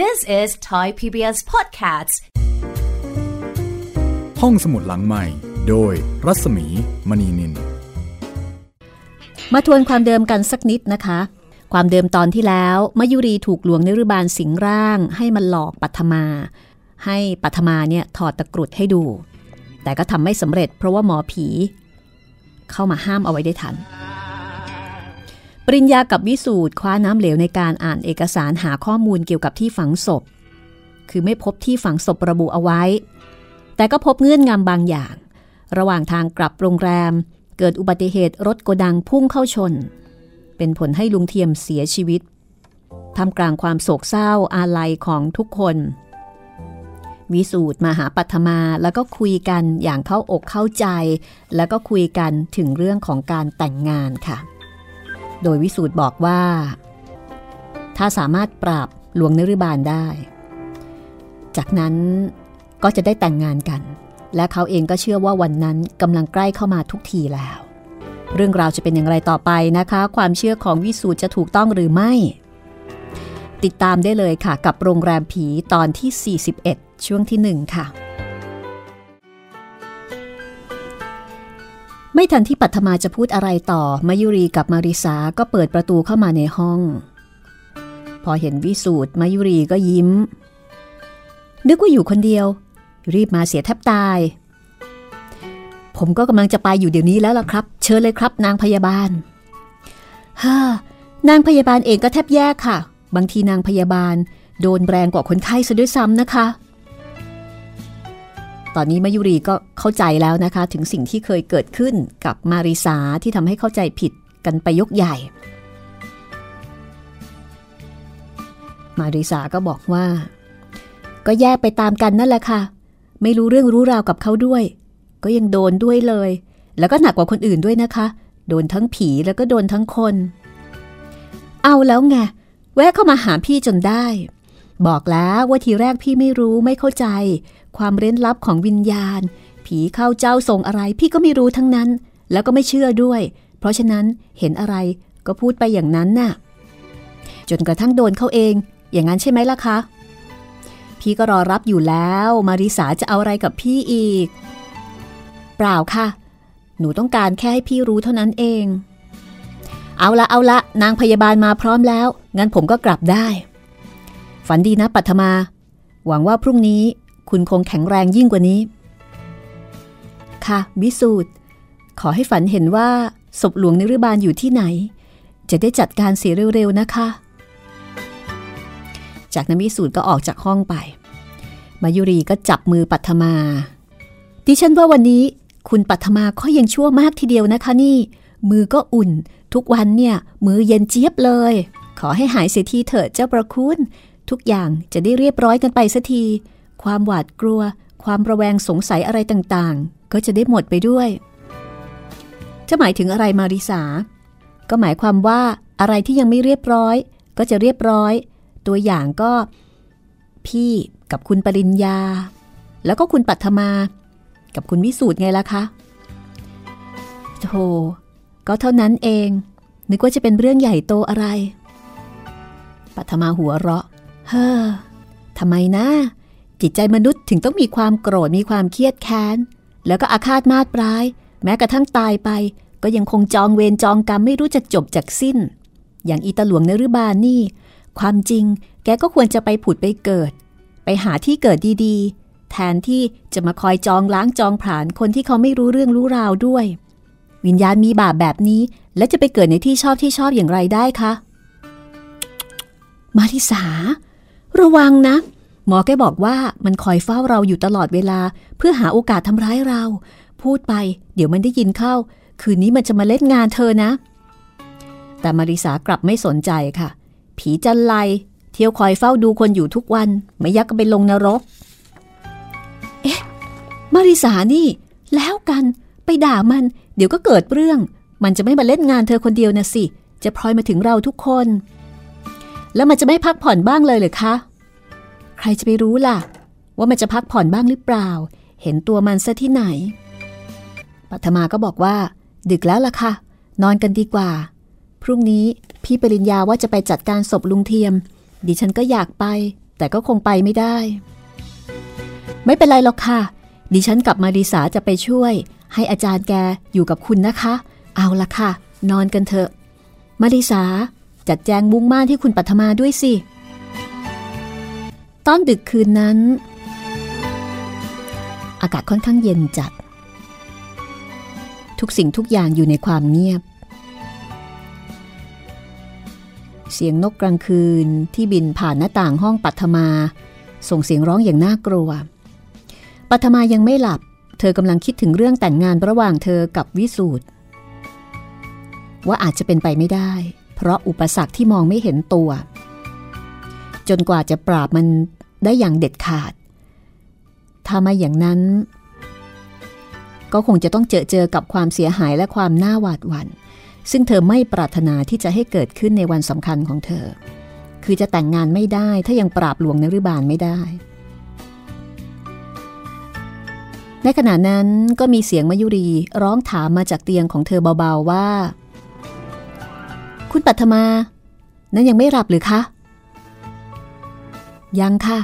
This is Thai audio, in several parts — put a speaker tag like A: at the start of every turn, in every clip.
A: This is Thai PBS Podcasts
B: ห้องสมุดหลังใหม่ โดยรัศมีมณีนิน
C: มาทวนความเดิมกันสักนิดนะคะ ความเดิมตอนที่แล้วมายุรีถูกหลวงนรุบาลสิงร่าง ให้มันหลอกปัทมา ให้ปัทมาเนี่ยถอดตะกรุดให้ดู แต่ก็ทำไม่สำเร็จเพราะว่าหมอผี เข้ามาห้ามเอาไว้ได้ทัน ปริญญากับวิสูตรคว้าน้ำเหลวในการอ่านเอกสารหาข้อมูลเกี่ยวกับที่ฝังศพ คือไม่พบที่ฝังศพระบุเอาไว้ แต่ก็พบเงื่อนงำบางอย่าง ระหว่างทางกลับโรงแรม เกิดอุบัติเหตุรถโกดังพุ่งเข้าชน เป็นผลให้ลุงเทียมเสียชีวิตทำกลางความโศกเศร้าอาลัยของทุกคน วิสูตรมาหาปัทมาแล้วก็คุยกันอย่างเข้าอกเข้าใจ แล้วก็คุยกันถึงเรื่องของการแต่งงานค่ะ โดยวิสูตรบอกว่า ถ้าสามารถปราบหลวงนฤบาลได้ จากนั้นก็จะได้แต่งงานกัน และเขาเองก็เชื่อว่าวันนั้นกำลังใกล้เข้ามาทุกทีแล้ว เรื่องราวจะเป็นอย่างไรต่อไปนะคะ ความเชื่อของวิสูตรจะถูกต้องหรือไม่ ติดตามได้เลยค่ะกับโรงแรมผีตอนที่ 41 ช่วงที่ 1 ค่ะ ไม่ทันที่ปัทมาจะพูดอะไรต่อ มายุรีกับมาริสาก็เปิดประตูเข้ามาในห้อง พอเห็นวิสูตรมายุรีก็ยิ้ม นึกว่าอยู่คนเดียว รีบมาเสียแทบตาย ผมก็กำลังจะไปอยู่เดี๋ยวนี้แล้วล่ะครับ เชิญเลยครับนางพยาบาลฮ่านางพยาบาลเองก็แทบแย่ค่ะ บางทีนางพยาบาล โดนแรงกว่าคนไข้ซะด้วยซ้ำนะคะ ตอนนี้มายุรีก็เข้าใจแล้วนะคะ ถึงสิ่งที่เคยเกิดขึ้นกับมาริสาที่ทำให้เข้าใจผิดกันไปยกใหญ่ มาริสาก็บอกว่า ก็แยกไปตามกันนั่นแหละค่ะ ไม่รู้เรื่องรู้ราวกับเขาด้วย ก็ยังโดนด้วยเลย แล้วก็หนักกว่าคนอื่นด้วยนะคะ โดนทั้งผีแล้วก็โดนทั้งคน เอาแล้วไงแวะเข้ามาหาพี่จนได้ บอกแล้วว่าทีแรกพี่ไม่รู้ไม่เข้าใจ ความเร้นลับของวิญญาณ ผีเข้าเจ้าทรงอะไร พี่ก็ไม่รู้ทั้งนั้น แล้วก็ไม่เชื่อด้วย เพราะฉะนั้นเห็นอะไรก็พูดไปอย่างนั้นน่ะ จนกระทั่งโดนเขาเอง อย่างนั้นใช่ไหมล่ะคะ พี่ก็รอรับอยู่แล้ว มาริสาจะเอาอะไรกับพี่อีก เปล่าค่ะ หนูต้องการแค่ให้พี่รู้เท่านั้นเอง เอาละเอาละนางพยาบาลมาพร้อมแล้ว งั้นผมก็กลับได้ ฝันดีนะปัทมา หวังว่าพรุ่งนี้คุณคงแข็งแรงยิ่งกว่านี้ ค่ะวิสูตรขอให้ฝันเห็นว่าศพหลวงนิรบาลอยู่ที่ไหน จะได้จัดการเสียเร็วๆนะคะ จากนั้นวิสูตรก็ออกจากห้องไป มายุรีก็จับมือปัทมา ดิฉันว่าวันนี้คุณปัทมาก็ยังชั่วมากทีเดียวนะคะนี่ มือก็อุ่น ทุกวันเนี่ย มือเย็นเจี๊ยบเลย ขอให้หายเสียทีเถิดเจ้าประคุณ ทุกอย่างจะได้เรียบร้อยกันไปสักที ความหวาดกลัว ความระแวงสงสัยอะไรต่างๆ ก็จะได้หมดไปด้วย จะหมายถึงอะไรมาริสา ก็หมายความว่าอะไรที่ยังไม่เรียบร้อย ก็จะเรียบร้อย ตัวอย่างก็ พี่กับคุณปริญญา แล้วก็คุณปัทมา กับคุณวิสูตรไงล่ะคะโธ่ก็เท่านั้นเอง นึกว่าจะเป็นเรื่องใหญ่โตอะไรปัทมาหัวเราะ เฮ้อทำไมนะ จิตใจมนุษย์ถึงต้องมีความโกรธมีความเครียดแค้น แล้วก็อาฆาตมาตร้าย แม้กระทั่งตายไป ก็ยังคงจองเวรจองกรรมไม่รู้จะจบจากสิ้น อย่างอีตาหลวงนรุบาลนี่ ความจริงแกก็ควรจะไปผุดไปเกิด ไปหาที่เกิดดีๆ แทนที่จะมาคอยจองล้างจองผลาญคนที่เขาไม่รู้เรื่องรู้ราวด้วย วิญญาณมีบาปแบบนี้ แล้วจะไปเกิดในที่ชอบที่ชอบอย่างไรได้คะมาริสา ระวังนะ หมอแกบอกว่ามันคอยเฝ้าเราอยู่ตลอดเวลา เพื่อหาโอกาสทำร้ายเรา พูดไป เดี๋ยวมันได้ยินเข้า คืนนี้มันจะมาเล่นงานเธอนะ แต่มาริสากลับไม่สนใจค่ะ ผีจันไลเที่ยวคอยเฝ้าดูคนอยู่ทุกวัน ไม่ยักก็ไปลงนรก เอ๊ะ มาริสานี่ แล้วกันไปด่ามัน เดี๋ยวก็เกิดเรื่อง มันจะไม่มาเล่นงานเธอคนเดียวนะสิ จะพลอยมาถึงเราทุกคน แล้วมันจะไม่พักผ่อนบ้างเลยเหรือคะ ใครจะไปรู้ล่ะ ว่ามันจะพักผ่อนบ้างหรือเปล่า เห็นตัวมันซะที่ไหน ปัทมาก็บอกว่า ดึกแล้วล่ะค่ะ นอนกันดีกว่า พรุ่งนี้พี่ปริญญาว่าจะไปจัดการศพลุงเทียม ดิฉันก็อยากไป แต่ก็คงไปไม่ได้ ไม่เป็นไรหรอกค่ะ ดิฉันกับมาริสาจะไปช่วย ให้อาจารย์แกอยู่กับคุณนะคะ เอาละค่ะ นอนกันเถอะ มาริสา จัดแจงมุ้งม่านที่คุณปัทมาด้วยสิ ตอนดึกคืนนั้น อากาศค่อนข้างเย็นจัด ทุกสิ่งทุกอย่างอยู่ในความเงียบ เสียงนกกลางคืนที่บินผ่านหน้าต่างห้องปัทมา ส่งเสียงร้องอย่างน่ากลัว ปัทมายังไม่หลับ เธอกำลังคิดถึงเรื่องแต่งงานระหว่างเธอกับวิสูตรว่าอาจจะเป็นไปไม่ได้ เพราะอุปสรรคที่มองไม่เห็นตัว จนกว่าจะปราบมันได้อย่างเด็ดขาด ถ้าไม่อย่างนั้น ก็คงจะต้องเจอเจอกับความเสียหายและความน่าหวาดหวัน่น ซึ่งเธอไม่ปรารถนาที่จะให้เกิดขึ้นในวันสำคัญของเธอ คือจะแต่งงานไม่ได้ถ้ายังปราบหลวงนรุบาลไม่ได้ในขณะนั้นก็มีเสียงมายุรีร้องถามมาจากเตียงของเธอเบาๆว่า คุณปัทมา นั้นยังไม่หลับหรือคะ ยังค่ะ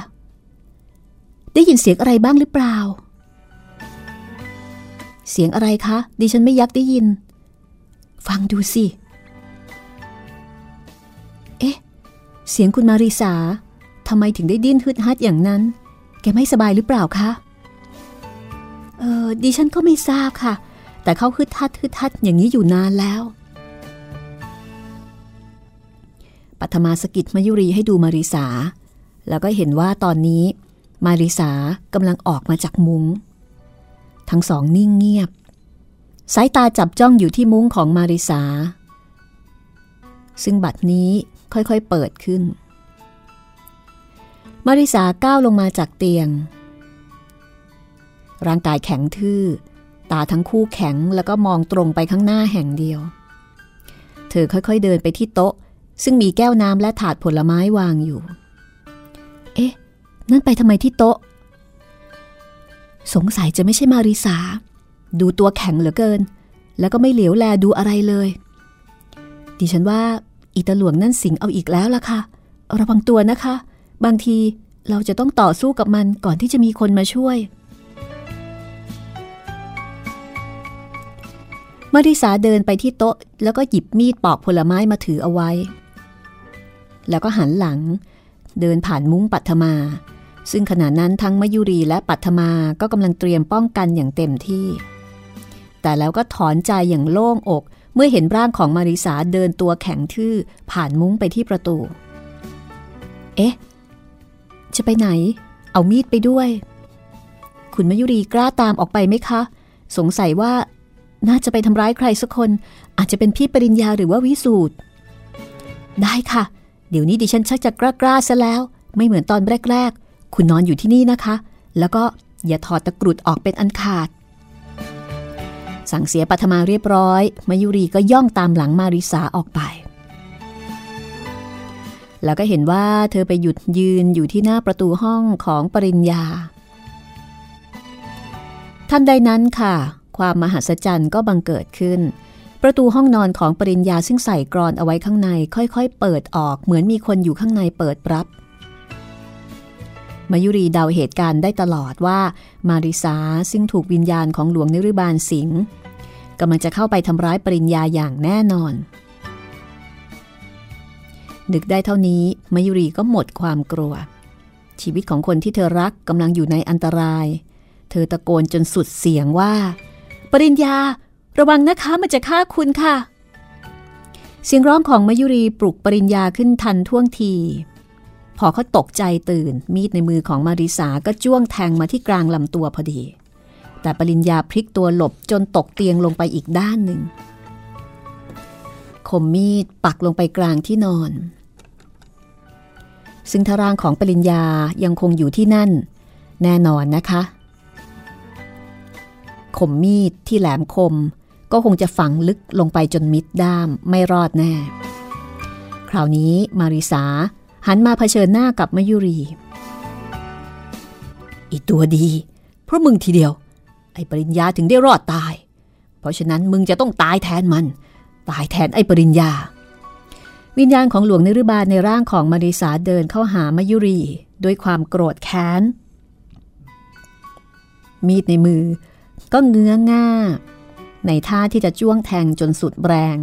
C: ได้ยินเสียงอะไรบ้างหรือเปล่า เสียงอะไรคะ ดิฉันไม่ยักได้ยิน ฟังดูสิ เอ๊ะ เสียงคุณมาริสาทำไมถึงได้ดิ้นฮึดฮัดอย่างนั้น แกไม่สบายหรือเปล่าคะ เออดิฉันก็ไม่ทราบค่ะ แต่เขาฮึดฮัดฮึดฮัดอย่างนี้อยู่นานแล้ว ปัทมาสกิดมยุรีให้ดูมาริสา แล้วก็เห็นว่าตอนนี้มาริสากำลังออกมาจากมุง้ง ทั้งสองนิ่งเงียบ สายตาจับจ้องอยู่ที่มุ้งของมาริสา ซึ่งบัดนี้ค่อยๆเปิดขึ้น มาริสาก้าวลงมาจากเตียง ร่างกายแข็งทื่อ ตาทั้งคู่แข็งแล้วก็มองตรงไปข้างหน้าแห่งเดียว เธอค่อยๆเดินไปที่โต๊ะ ซึ่งมีแก้วน้ำและถาดผลไม้วางอยู่ เอ๊ะ นั่นไปทำไมที่โต๊ะ สงสัยจะไม่ใช่มาริสา ดูตัวแข็งเหลือเกิน แล้วก็ไม่เหลียวแลดูอะไรเลย ดิฉันว่าอีตาหลวงนั่นสิงเอาอีกแล้วล่ะค่ะ ระวังตัวนะคะ บางทีเราจะต้องต่อสู้กับมันก่อนที่จะมีคนมาช่วย มาริสาเดินไปที่โต๊ะ แล้วก็หยิบมีดปอกผลไม้มาถือเอาไว้ แล้วก็หันหลัง เดินผ่านมุ้งปัทมา ซึ่งขณะนั้นทั้งมยุรีและปัทมาก็กำลังเตรียมป้องกันอย่างเต็มที่ แต่แล้วก็ถอนใจอย่างโล่งอกเมื่อเห็นร่างของมาริสาเดินตัวแข็งทื่อผ่านมุ้งไปที่ประตู เอ๊ะ จะไปไหน เอามีดไปด้วย คุณมยุรีกล้าตามออกไปไหมคะ สงสัยว่าน่าจะไปทำร้ายใครสักคน อาจจะเป็นพี่ปริญญาหรือว่าวิสูตรได้ค่ะ เดี๋ยวนี้ดิฉันชักจะกล้ากล้าซะแล้ว ไม่เหมือนตอนแรก ๆ คุณนอนอยู่ที่นี่นะคะ แล้วก็อย่าถอดตะกรุดออกเป็นอันขาด สั่งเสียปัทมาเรียบร้อย มายุรีก็ย่องตามหลังมาริสาออกไป แล้วก็เห็นว่าเธอไปหยุดยืนอยู่ที่หน้าประตูห้องของปริญญาทันใดนั้นค่ะ ความมหัศจรรย์ก็บังเกิดขึ้น ประตูห้องนอนของปริญญาซึ่งใส่กรอนเอาไว้ข้างในค่อยๆ เปิดออกเหมือนมีคนอยู่ข้างในเปิดรับ มายุรีเดาเหตุการณ์ได้ตลอดว่า มาริสาซึ่งถูกวิญญาณของหลวงนิริบาลสิงกำลังจะเข้าไปทำร้ายปริญญาอย่างแน่นอน นึกได้เท่านี้มายุรีก็หมดความกลัว ชีวิตของคนที่เธอรักกำลังอยู่ในอันตราย เธอตะโกนจนสุดเสียงว่า ปริญญา ระวังนะคะมันจะฆ่าคุณค่ะ เสียงร้องของมายุรีปลุกปริญญาขึ้นทันท่วงที พอเขาตกใจตื่น มีดในมือของมาริสาก็จ้วงแทงมาที่กลางลำตัวพอดี แต่ปริญญาพลิกตัวหลบจนตกเตียงลงไปอีกด้านหนึ่งคมมีดปักลงไปกลางที่นอน ซึ่งทารางของปริญญายังคงอยู่ที่นั่น แน่นอนนะคะ คมมีดที่แหลมคม ก็คงจะฝังลึกลงไปจนมิดด้ามไม่รอดแน่ คราวนี้มาริสาหันมาเผชิญหน้ากับมยุรี อีตัวดี เพราะมึงทีเดียว ไอ้ปริญญาถึงได้รอดตาย เพราะฉะนั้นมึงจะต้องตายแทนมัน ตายแทนไอ้ปริญญา วิญญาณของหลวงนิรบาลในร่างของมาริสาเดินเข้าหามายุรีด้วยความโกรธแค้น มีดในมือก็เงื้อง่า ในท่าที่จะจ้วงแทงจนสุดแรง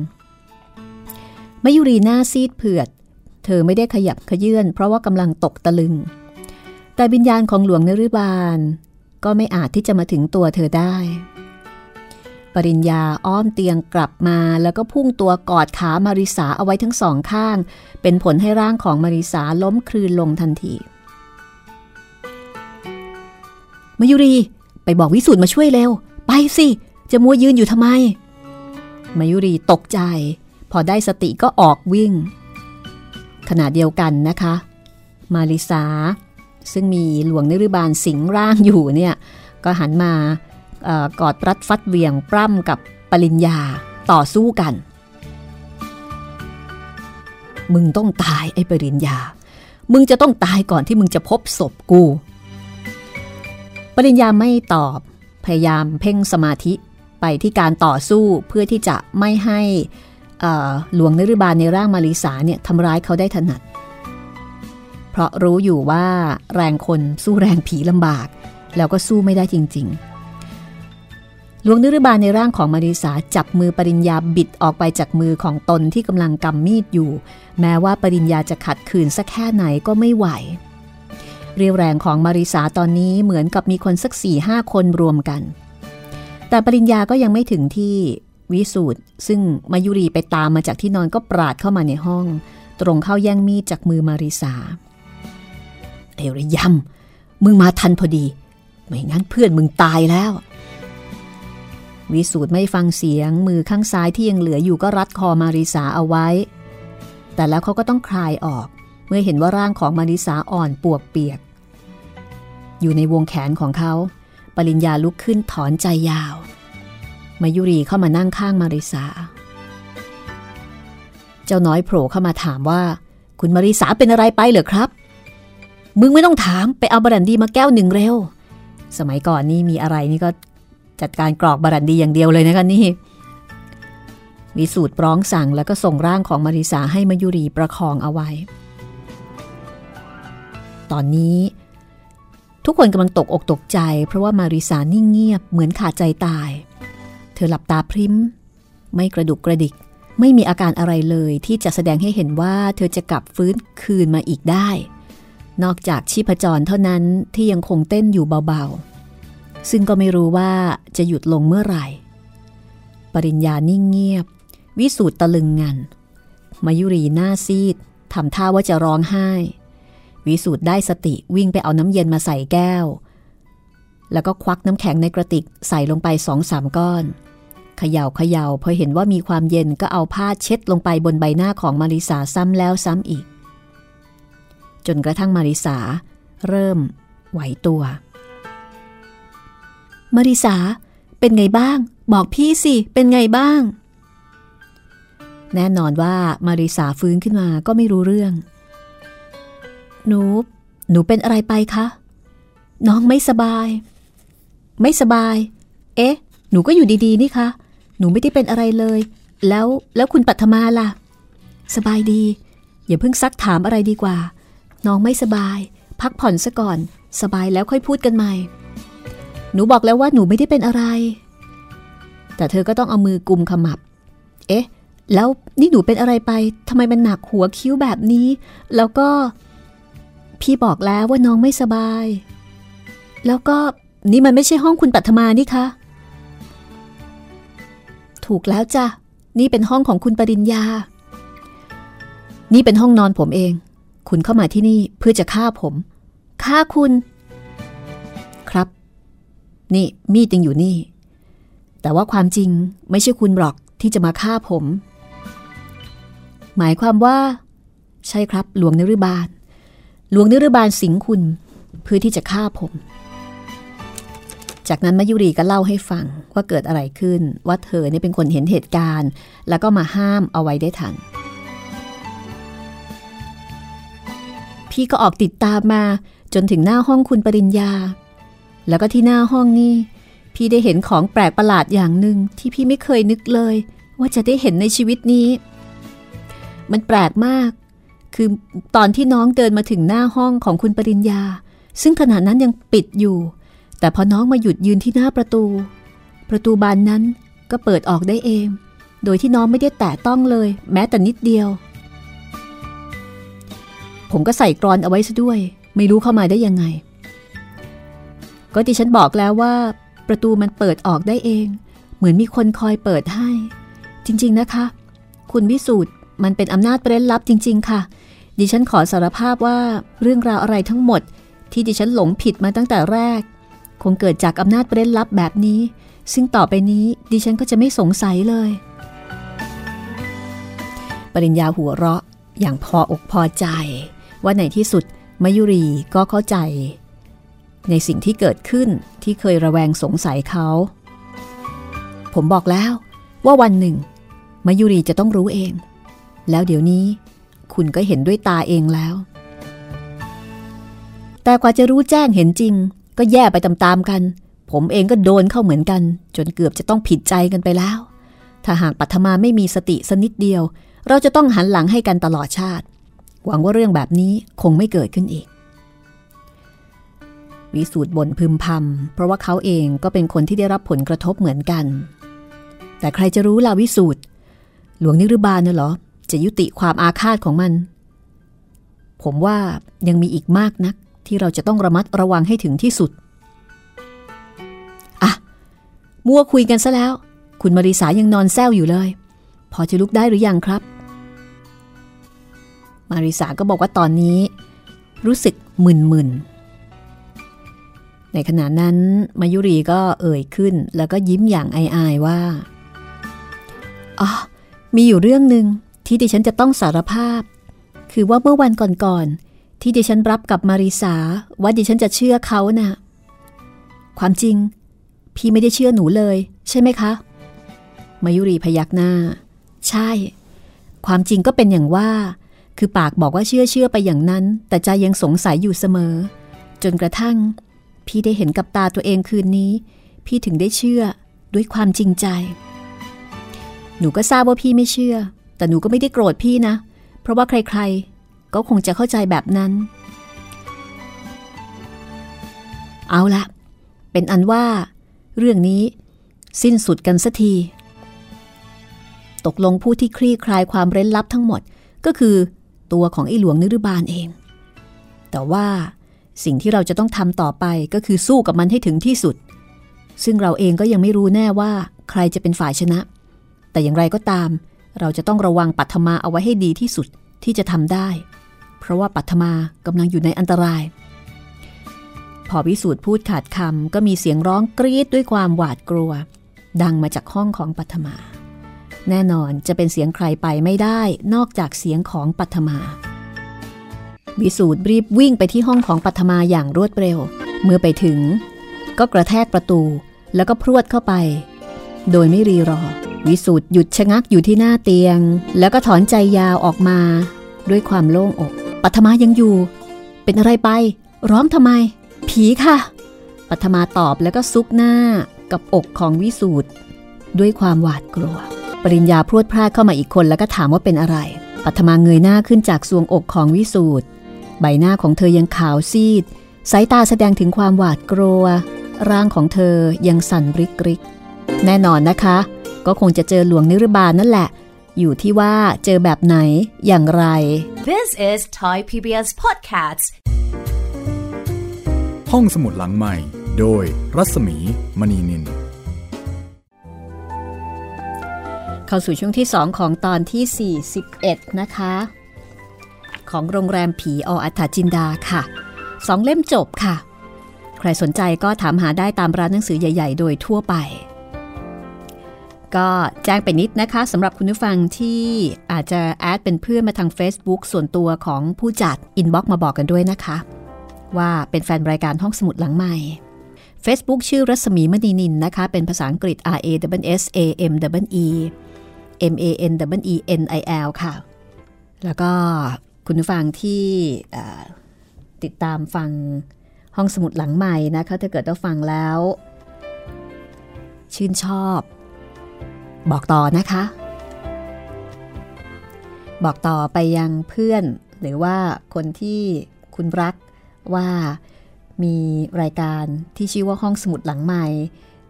C: มายุรีหน้าซีดเผือด เธอไม่ได้ขยับขยื่นเพราะว่ากำลังตกตะลึง แต่วิญญาณของหลวงนริบาล ก็ไม่อาจที่จะมาถึงตัวเธอได้ ปริญญาอ้อมเตียงกลับมาแล้วก็พุ่งตัวกอดขามาริสาเอาไว้ทั้งสองข้าง เป็นผลให้ร่างของมาริสาล้มคลืนลงทันทีมายุรีไปบอกวิสุทธ์มาช่วยเร็ว ไปสิ จะมัวยืนอยู่ทำไม มายุรีตกใจ พอได้สติก็ออกวิ่ง ขณะเดียวกันนะคะ มาริสา ซึ่งมีหลวงนริบาลสิงร่างอยู่เนี่ย ก็หันมากอดรัดฟัดเวียงปล้ำกับปริญญาต่อสู้กัน มึงต้องตายไอ้ปริญญา มึงจะต้องตายก่อนที่มึงจะพบศพกู ปริญญาไม่ตอบ พยายามเพ่งสมาธิ ไปที่การต่อสู้เพื่อที่จะไม่ให้หลวงนริบาลในร่างมาริสาเนี่ยทำร้ายเขาได้ถนัด เพราะรู้อยู่ว่าแรงคนสู้แรงผีลำบาก แล้วก็สู้ไม่ได้จริง ๆ หลวงนริบาลในร่างของมาริสาจับมือปริญญาบิดออกไปจากมือของตนที่กำลังกำมีดอยู่ แม้ว่าปริญญาจะขัดขืนสักแค่ไหนก็ไม่ไหว เรียวแรงของมาริสาตอนนี้เหมือนกับมีคนสักสี่ห้าคนรวมกัน แต่ปริญญาก็ยังไม่ถึงที่วิสูตรซึ่งมายุรีไปตามมาจากที่นอนก็ปราดเข้ามาในห้อง ตรงเข้าแย่งมีดจากมือมาริสาเอริยำมึงมาทันพอดี ไม่งั้นเพื่อนมึงตายแล้ว วิสูตรไม่ฟังเสียงมือข้างซ้ายที่ยังเหลืออยู่ก็รัดคอมาริสาเอาไว้ แต่แล้วเขาก็ต้องคลายออก เมื่อเห็นว่าร่างของมาริสาอ่อนปวกเปียก อยู่ในวงแขนของเขา ปริญญาลุกขึ้นถอนใจยาว มายุรีเข้ามานั่งข้างมาริสา เจ้าน้อยโผล่เข้ามาถามว่า คุณมาริสาเป็นอะไรไปเหรอครับ มึงไม่ต้องถามไปเอาบรันดีมาแก้วหนึ่งเร็ว สมัยก่อนนี่มีอะไรนี่ก็จัดการกรอกบรันดีอย่างเดียวเลยนะคะนี่วิสูตรร้องสั่งแล้วก็ส่งร่างของมาริสาให้มายุรีประคองเอาไว้ ตอนนี้ ทุกคนกำลังตกอกตกใจ เพราะว่ามาริสานิ่งเงียบเหมือนขาดใจตาย เธอหลับตาพริ้ม ไม่กระดุกกระดิก ไม่มีอาการอะไรเลยที่จะแสดงให้เห็นว่าเธอจะกลับฟื้นคืนมาอีกได้ นอกจากชีพจรเท่านั้นที่ยังคงเต้นอยู่เบาๆ ซึ่งก็ไม่รู้ว่าจะหยุดลงเมื่อไหร่ ปริญญานิ่งเงียบ วิสูตรตะลึงงันมายุรีหน้าซีดทำท่าว่าจะร้องไห้ วิสูตรได้สติวิ่งไปเอาน้ำเย็นมาใส่แก้ว แล้วก็ควักน้ำแข็งในกระติกใส่ลงไปสองสามก้อนเขย่าเขย่าพอเห็นว่ามีความเย็นก็เอาผ้าเช็ดลงไปบนใบหน้าของมาริสาซ้ำแล้วซ้ำอีก จนกระทั่งมาริสา เริ่มไหวตัว มาริสาเป็นไงบ้าง บอกพี่สิ เป็นไงบ้าง แน่นอนว่ามาริสาฟื้นขึ้นมาก็ไม่รู้เรื่อง หนู หนูเป็นอะไรไปคะ น้องไม่สบาย ไม่สบาย เอ๊ะ หนูก็อยู่ดีๆ นี่คะ หนูไม่ได้เป็นอะไรเลย แล้ว แล้วคุณปัทมาล่ะ สบายดี อย่าเพิ่งซักถามอะไรดีกว่า น้องไม่สบาย พักผ่อนซะก่อน สบายแล้วค่อยพูดกันใหม่ หนูบอกแล้วว่าหนูไม่ได้เป็นอะไร แต่เธอก็ต้องเอามือกุมขมับ เอ๊ะแล้วนี่หนูเป็นอะไรไปทำไมมันหนักหัวคิ้วแบบนี้ แล้วก็ พี่บอกแล้วว่าน้องไม่สบาย แล้วก็นี่มันไม่ใช่ห้องคุณปัทมานี่คะ ถูกแล้วจ้ะ นี่เป็นห้องของคุณปริญญา นี่เป็นห้องนอนผมเอง คุณเข้ามาที่นี่เพื่อจะฆ่าผม ฆ่าคุณ ครับ นี่มีดยังอยู่นี่ แต่ว่าความจริงไม่ใช่คุณหรอกที่จะมาฆ่าผม หมายความว่า ใช่ครับหลวงนรุบาล หลวงนิรบาลสิงคุณเพื่อที่จะฆ่าผม จากนั้นมายุรีก็เล่าให้ฟังว่าเกิดอะไรขึ้น ว่าเธอเนี่ยเป็นคนเห็นเหตุการณ์ แล้วก็มาห้ามเอาไว้ได้ทัน พี่ก็ออกติดตามมาจนถึงหน้าห้องคุณปริญญา แล้วก็ที่หน้าห้องนี้พี่ได้เห็นของแปลกประหลาดอย่างหนึ่งที่พี่ไม่เคยนึกเลย ว่าจะได้เห็นในชีวิตนี้ มันแปลกมาก คือตอนที่น้องเดินมาถึงหน้าห้องของคุณปริญญา ซึ่งขณะนั้นยังปิดอยู่ แต่พอน้องมาหยุดยืนที่หน้าประตู ประตูบานนั้นก็เปิดออกได้เอง โดยที่น้องไม่ได้แตะต้องเลย แม้แต่นิดเดียว ผมก็ใส่กรอนเอาไว้ซะด้วย ไม่รู้เข้ามาได้ยังไง ก็ที่ฉันบอกแล้วว่า ประตูมันเปิดออกได้เอง เหมือนมีคนคอยเปิดให้ จริง ๆนะคะ คุณวิสูตรมันเป็นอำนาจเร้นลับจริง ๆ ค่ะ ดิฉันขอสารภาพว่าเรื่องราวอะไรทั้งหมด ที่ดิฉันหลงผิดมาตั้งแต่แรก คงเกิดจากอำนาจเร้นลับแบบนี้ ซึ่งต่อไปนี้ดิฉันก็จะไม่สงสัยเลย ปริญญาหัวเราะอย่างพออกพอใจ ว่าในที่สุดมายุรีก็เข้าใจ ในสิ่งที่เกิดขึ้นที่เคยระแวงสงสัยเขา ผมบอกแล้วว่าวันหนึ่งมายุรีจะต้องรู้เอง แล้วเดี๋ยวนี้ คุณก็เห็นด้วยตาเองแล้ว แต่กว่าจะรู้แจ้งเห็นจริง ก็แย่ไปตามๆกัน ผมเองก็โดนเข้าเหมือนกัน จนเกือบจะต้องผิดใจกันไปแล้ว ถ้าหากปัทมาไม่มีสติสนิดเดียว เราจะต้องหันหลังให้กันตลอดชาติ หวังว่าเรื่องแบบนี้คงไม่เกิดขึ้นอีก วิสูตรบ่นพึมพำเพราะว่าเขาเองก็เป็นคนที่ได้รับผลกระทบเหมือนกัน แต่ใครจะรู้ล่ะวิสูตรหลวงนิรบาลน่ะเหรอ จะยุติความอาฆาตของมัน ผมว่ายังมีอีกมากนักที่เราจะต้องระมัดระวังให้ถึงที่สุด อะ มัวคุยกันซะแล้ว คุณมาริสายังนอนแซวอยู่เลย พอจะลุกได้หรือยังครับ มาริสาก็บอกว่าตอนนี้ รู้สึกมึนมึนในขณะนั้นมายุรีก็เอ่ยขึ้น แล้วก็ยิ้มอย่างอายๆว่า อ๋อ มีอยู่เรื่องหนึ่ง ที่ดิฉันจะต้องสารภาพ คือว่าเมื่อวันก่อนๆที่ดิฉันรับกับมาริสาว่าดิฉันจะเชื่อเขานะ่ะ ความจริง พี่ไม่ได้เชื่อหนูเลย ใช่ไหมคะ มายุรีพยักหน้า ใช่ ความจริงก็เป็นอย่างว่า คือปากบอกว่าเชื่อเชื่อไปอย่างนั้น แต่ใจยังสงสัยอยู่เสมอ จนกระทั่ง พี่ได้เห็นกับตาตัวเองคืนนี้ พี่ถึงได้เชื่อด้วยความจริงใจ หนูก็ทราบว่าพี่ไม่เชื่อ แต่หนูก็ไม่ได้โกรธพี่นะ เพราะว่าใครๆ ก็คงจะเข้าใจแบบนั้น เอาละ เป็นอันว่า เรื่องนี้ สิ้นสุดกันสักที ตกลงผู้ที่คลี่คลายความเร้นลับทั้งหมด ก็คือตัวของไอ้หลวงนิรบาลเอง แต่ว่าสิ่งที่เราจะต้องทำต่อไปก็คือสู้กับมันให้ถึงที่สุด ซึ่งเราเองก็ยังไม่รู้แน่ว่า ใครจะเป็นฝ่ายชนะ แต่อย่างไรก็ตาม เราจะต้องระวังปัทมาเอาไว้ให้ดีที่สุดที่จะทำได้ เพราะว่าปัทมากำลังอยู่ในอันตราย พอวิสูตรพูดขาดคำก็มีเสียงร้องกรี๊ดด้วยความหวาดกลัว ดังมาจากห้องของปัทมา แน่นอนจะเป็นเสียงใครไปไม่ได้นอกจากเสียงของปัทมาวิสูตรรีบวิ่งไปที่ห้องของปัทมาอย่างรวดเร็ว เมื่อไปถึง ก็กระแทกประตูแล้วก็พรวดเข้าไป โดยไม่รีรอ วิสูตรหยุดชะงักอยู่ที่หน้าเตียง แล้วก็ถอนใจยาวออกมา ด้วยความโล่งอกปัทมายังอยู่ เป็นอะไรไป ร้องทำไม ผีค่ะปัทมาตอบแล้วก็ซุกหน้ากับอกของวิสูตรด้วยความหวาดกลัว ปริญญาพรวดพลาดเข้ามาอีกคนแล้วก็ถามว่าเป็นอะไรปัทมาเงยหน้าขึ้นจากซวงอกของวิสูตรใบหน้าของเธอยังขาวซีด สายตาแสดงถึงความหวาดกลัว ร่างของเธอยังสั่นริกริก แน่นอนนะคะ ก็คงจะเจอหลวงนิรบาลนั่นแหละ อยู่ที่ว่าเจอแบบไหนอย่างไร
A: This is Thai PBS Podcasts
B: ห้องสมุดหลังใหม่ โดยรัศมีมณีนิน
C: เข้าสู่ช่วงที่ 2 ของตอนที่ 41 นะคะ ของโรงแรมผีอ.อรรถจินดาค่ะสองเล่มจบค่ะ ใครสนใจก็ถามหาได้ตามร้านหนังสือใหญ่ ๆ โดยทั่วไป ก็แจ้งไปนิดนะคะสำหรับคุณผู้ฟังที่อาจจะ add เป็นเพื่อนมาทาง Facebook ส่วนตัวของผู้จัด inbox มาบอกกันด้วยนะคะ ว่าเป็นแฟนรายการห้องสมุดหลังไมค์ Facebook ชื่อรัศมีมณีนินนะคะ เป็นภาษาอังกฤษ R A W S A M W E M A N W E N I L ค่ะ แล้วก็คุณผู้ฟังที่ติดตามฟังห้องสมุดหลังใหม่นะคะถ้าเกิดว่าฟังแล้ว ชื่นชอบ บอกต่อนะคะ บอกต่อไปยังเพื่อน หรือว่าคนที่คุณรักว่ามีรายการที่ชื่อว่าห้องสมุดหลังใหม่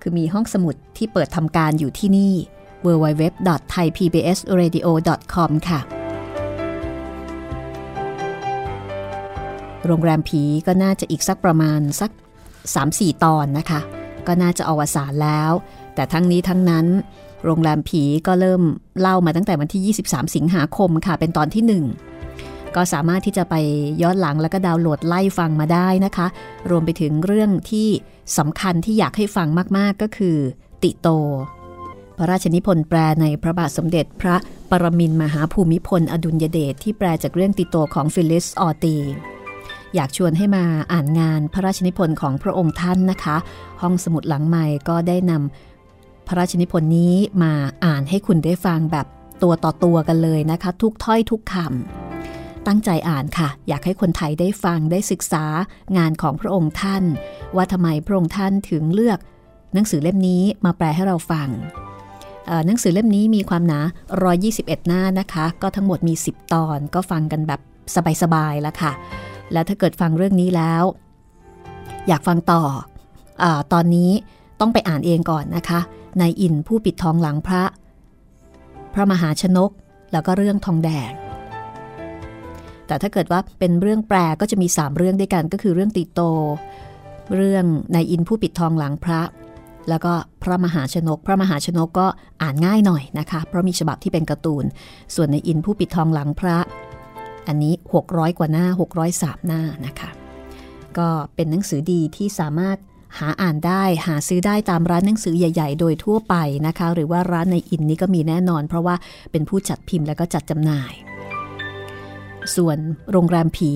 C: คือมีห้องสมุดที่เปิดทำการอยู่ที่นี่ www.thaipbsradio.com ค่ะ โรงแรมผีก็น่าจะอีกสักประมาณสัก 3-4 ตอนนะคะ ก็น่าจะอวสานแล้ว แต่ทั้งนี้ทั้งนั้น โรงแรมผีก็เริ่มเล่ามาตั้งแต่วันที่ 23 สิงหาคมค่ะ เป็นตอนที่ 1 ก็สามารถที่จะไปย้อนหลังแล้วก็ดาวน์โหลดไล่ฟังมาได้นะคะ รวมไปถึงเรื่องที่สำคัญที่อยากให้ฟังมากๆก็คือ ติโต พระราชนิพนธ์แปลในพระบาทสมเด็จพระปรมินทรมหาภูมิพล อดุลยเดชที่แปลจากเรื่องติโตของฟิลลิสออตีอยากชวนให้มาอ่านงานพระราชนิพนธ์ของพระองค์ท่านนะคะ ห้องสมุดหลังไมค์ก็ได้นำ พระราชนิพนธ์นี้มาอ่านให้คุณได้ฟังแบบตัวต่อตัวกันเลยนะคะ ทุกถ้อยทุกคำตั้งใจอ่านค่ะ อยากให้คนไทยได้ฟังได้ศึกษางานของพระองค์ท่าน ว่าทำไมพระองค์ท่านถึงเลือก หนังสือเล่มนี้มาแปลให้เราฟังหนังสือเล่มนี้มีความหนา 121 หน้านะคะ ก็ทั้งหมดมี 10 ตอนก็ฟังกันแบบสบายๆแล้วค่ะ แล้วถ้าเกิดฟังเรื่องนี้แล้ว อยากฟังต่ออตอนนี้ต้องไปอ่านเองก่อนนะคะ ในอินผู้ปิดทองหลังพระ พระมหาชนกแล้วก็เรื่องทองแดง แต่ถ้าเกิดว่าเป็นเรื่องแปลก็จะมี 3 เรื่องด้วยกันก็คือเรื่องติโต เรื่องในอินผู้ปิดทองหลังพระ แล้วก็พระมหาชนก พระมหาชนกก็อ่านง่ายหน่อยนะคะ เพราะมีฉบับที่เป็นการ์ตูน ส่วนในอินผู้ปิดทองหลังพระ อันนี้ 600 กว่าหน้า 603 หน้านะคะ ก็เป็นหนังสือดีที่สามารถ หาอ่านได้หาซื้อได้ตามร้านหนังสือใหญ่ ๆ โดยทั่วไปนะคะ หรือว่าร้านในอินนี้ก็มีแน่นอน เพราะว่าเป็นผู้จัดพิมพ์และก็จัดจำหน่าย ส่วนโรงแรมผี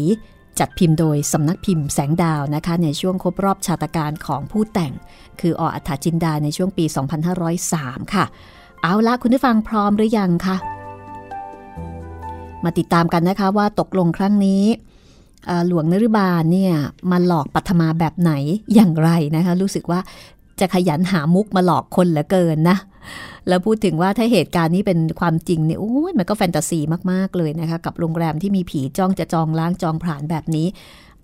C: จัดพิมพ์โดยสำนักพิมพ์แสงดาวนะคะ ในช่วงครบรอบชาตการของผู้แต่ง คือออัฏฐจินดาในช่วงปี 2503 ค่ะ เอาละคุณผู้ฟังพร้อมหรือยังคะมาติดตามกันนะคะว่าตกลงครั้งนี้ หลวงนรุบาลเนี่ยมาหลอกปัทมาแบบไหนอย่างไรนะคะรู้สึกว่าจะขยันหามุกมาหลอกคนเหลือเกินนะ แล้วพูดถึงว่าถ้าเหตุการณ์นี้เป็นความจริงเนี่ยโอ้ยมันก็แฟนตาซีมาก ๆ เลยนะคะ กับโรงแรมที่มีผีจ้องจะจองล้างจองผลาญแบบนี้